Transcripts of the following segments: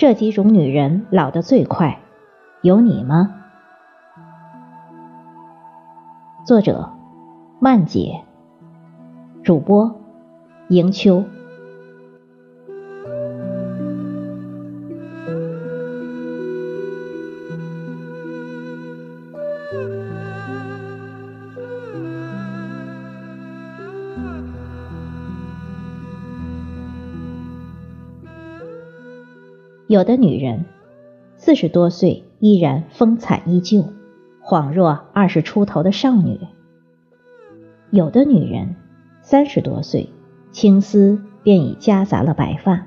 这几种女人老得最快，有你吗？作者：曼姐，主播：迎秋。有的女人四十多岁依然风采依旧，恍若二十出头的少女；有的女人三十多岁，青丝便已夹杂了白发，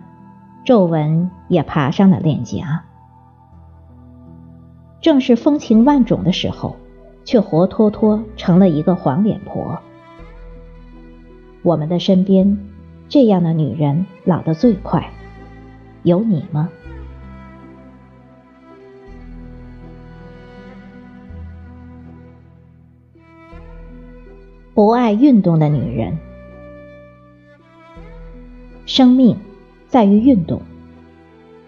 皱纹也爬上了脸颊。正是风情万种的时候，却活脱脱成了一个黄脸婆。我们的身边这样的女人老得最快，有你吗？不爱运动的女人，生命在于运动。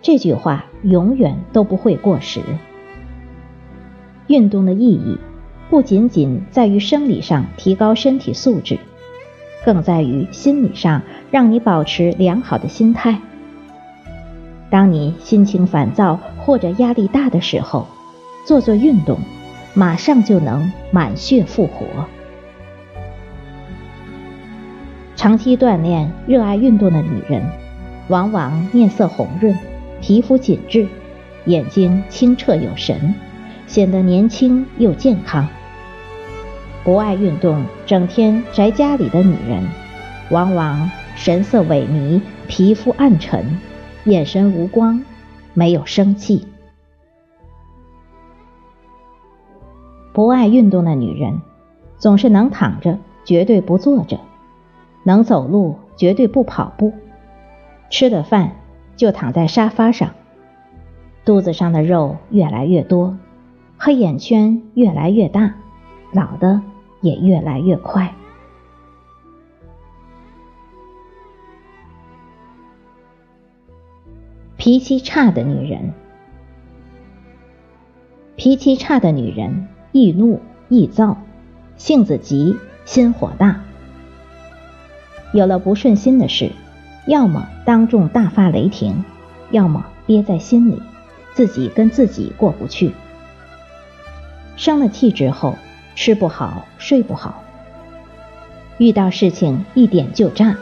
这句话永远都不会过时。运动的意义不仅仅在于生理上提高身体素质，更在于心理上让你保持良好的心态。当你心情烦躁或者压力大的时候，做做运动，马上就能满血复活。长期锻炼、热爱运动的女人，往往面色红润，皮肤紧致，眼睛清澈有神，显得年轻又健康。不爱运动、整天宅家里的女人，往往神色萎靡，皮肤暗沉，眼神无光，没有生气。不爱运动的女人，总是能躺着，绝对不坐着。能走路，绝对不跑步；吃的饭就躺在沙发上，肚子上的肉越来越多，黑眼圈越来越大，老的也越来越快。脾气差的女人，脾气差的女人易怒易躁，性子急，心火大。有了不顺心的事，要么当众大发雷霆，要么憋在心里，自己跟自己过不去。生了气之后，吃不好，睡不好，遇到事情一点就炸，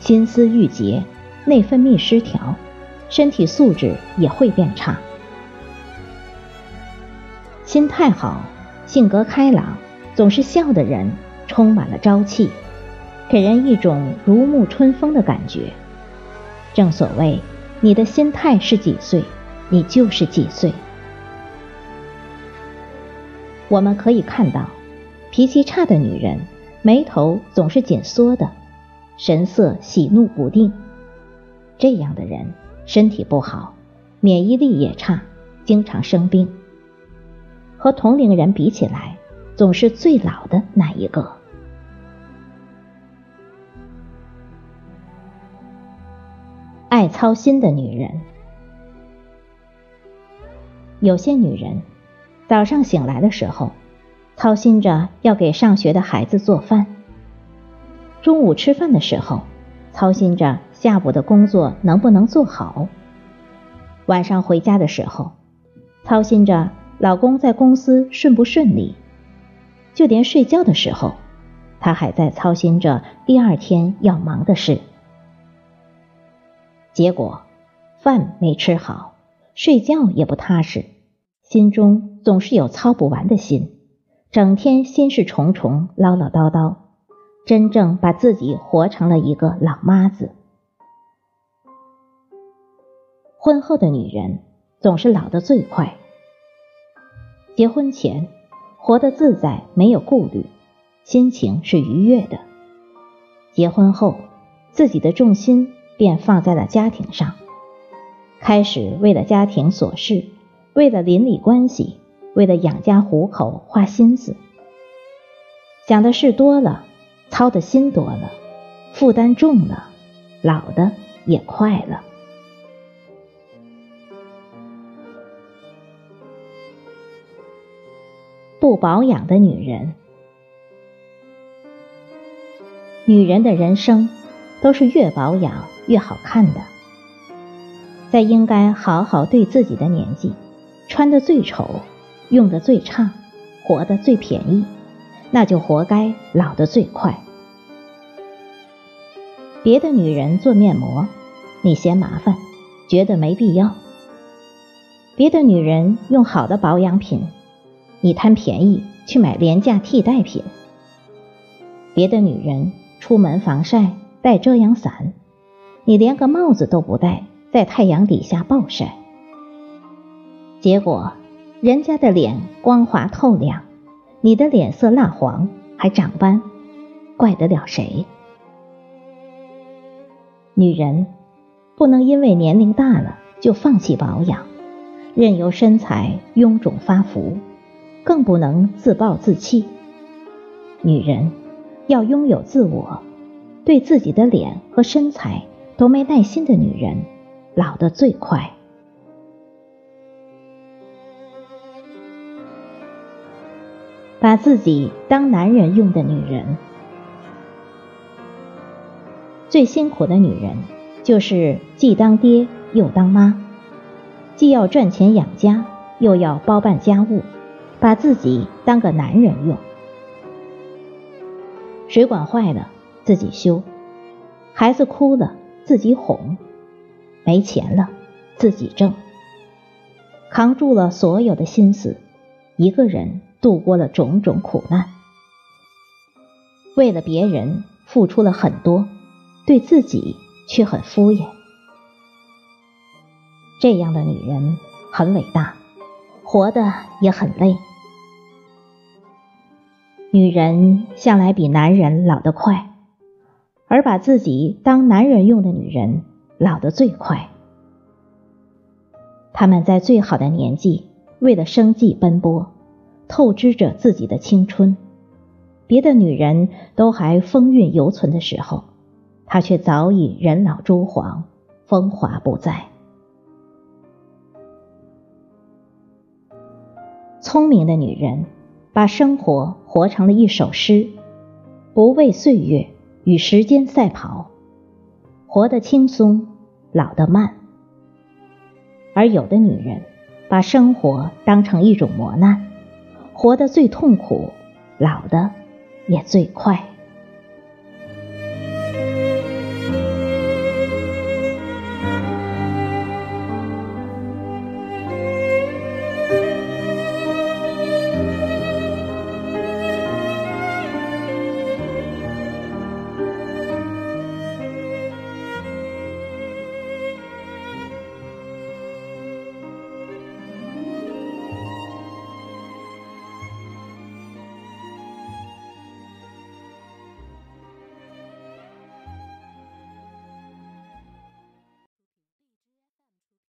心思郁结，内分泌失调，身体素质也会变差。心态好，性格开朗，总是笑的人，充满了朝气。给人一种如沐春风的感觉。正所谓，你的心态是几岁，你就是几岁。我们可以看到，脾气差的女人眉头总是紧缩的，神色喜怒不定。这样的人身体不好，免疫力也差，经常生病。和同龄人比起来，总是最老的那一个。操心的女人，有些女人早上醒来的时候，操心着要给上学的孩子做饭；中午吃饭的时候，操心着下午的工作能不能做好；晚上回家的时候，操心着老公在公司顺不顺利；就连睡觉的时候，她还在操心着第二天要忙的事。结果，饭没吃好，睡觉也不踏实，心中总是有操不完的心，整天心事重重，唠唠叨叨，真正把自己活成了一个老妈子。婚后的女人总是老得最快，结婚前活得自在，没有顾虑，心情是愉悦的；结婚后，自己的重心。便放在了家庭上。开始为了家庭琐事为了邻里关系为了养家糊口花心思。想的事多了操的心多了负担重了老的也快了。不保养的女人女人的人生都是越保养越好看的。在应该好好对自己的年纪，穿的最丑，用的最差，活得最便宜，那就活该老得最快。别的女人做面膜，你嫌麻烦，觉得没必要；别的女人用好的保养品，你贪便宜去买廉价替代品；别的女人出门防晒带遮阳伞，你连个帽子都不戴。在太阳底下暴晒，结果人家的脸光滑透亮，你的脸色蜡黄还长斑，怪得了谁？女人不能因为年龄大了就放弃保养，任由身材臃肿发福，更不能自暴自弃。女人要拥有自我，对自己的脸和身材都没耐心的女人。老得最快，把自己当男人用的女人，最辛苦的女人就是既当爹又当妈，既要赚钱养家，又要包办家务，把自己当个男人用。水管坏了自己修，孩子哭了自己哄。没钱了，自己挣，扛住了所有的心思，一个人度过了种种苦难，为了别人付出了很多，对自己却很敷衍。这样的女人很伟大，活得也很累。女人向来比男人老得快，而把自己当男人用的女人。老得最快，他们在最好的年纪为了生计奔波，透支着自己的青春。别的女人都还风韵犹存的时候，她却早已人老珠黄，风华不再。聪明的女人把生活活成了一首诗，不畏岁月与时间赛跑。活得轻松，老得慢。而有的女人把生活当成一种磨难，活得最痛苦，老的也最快。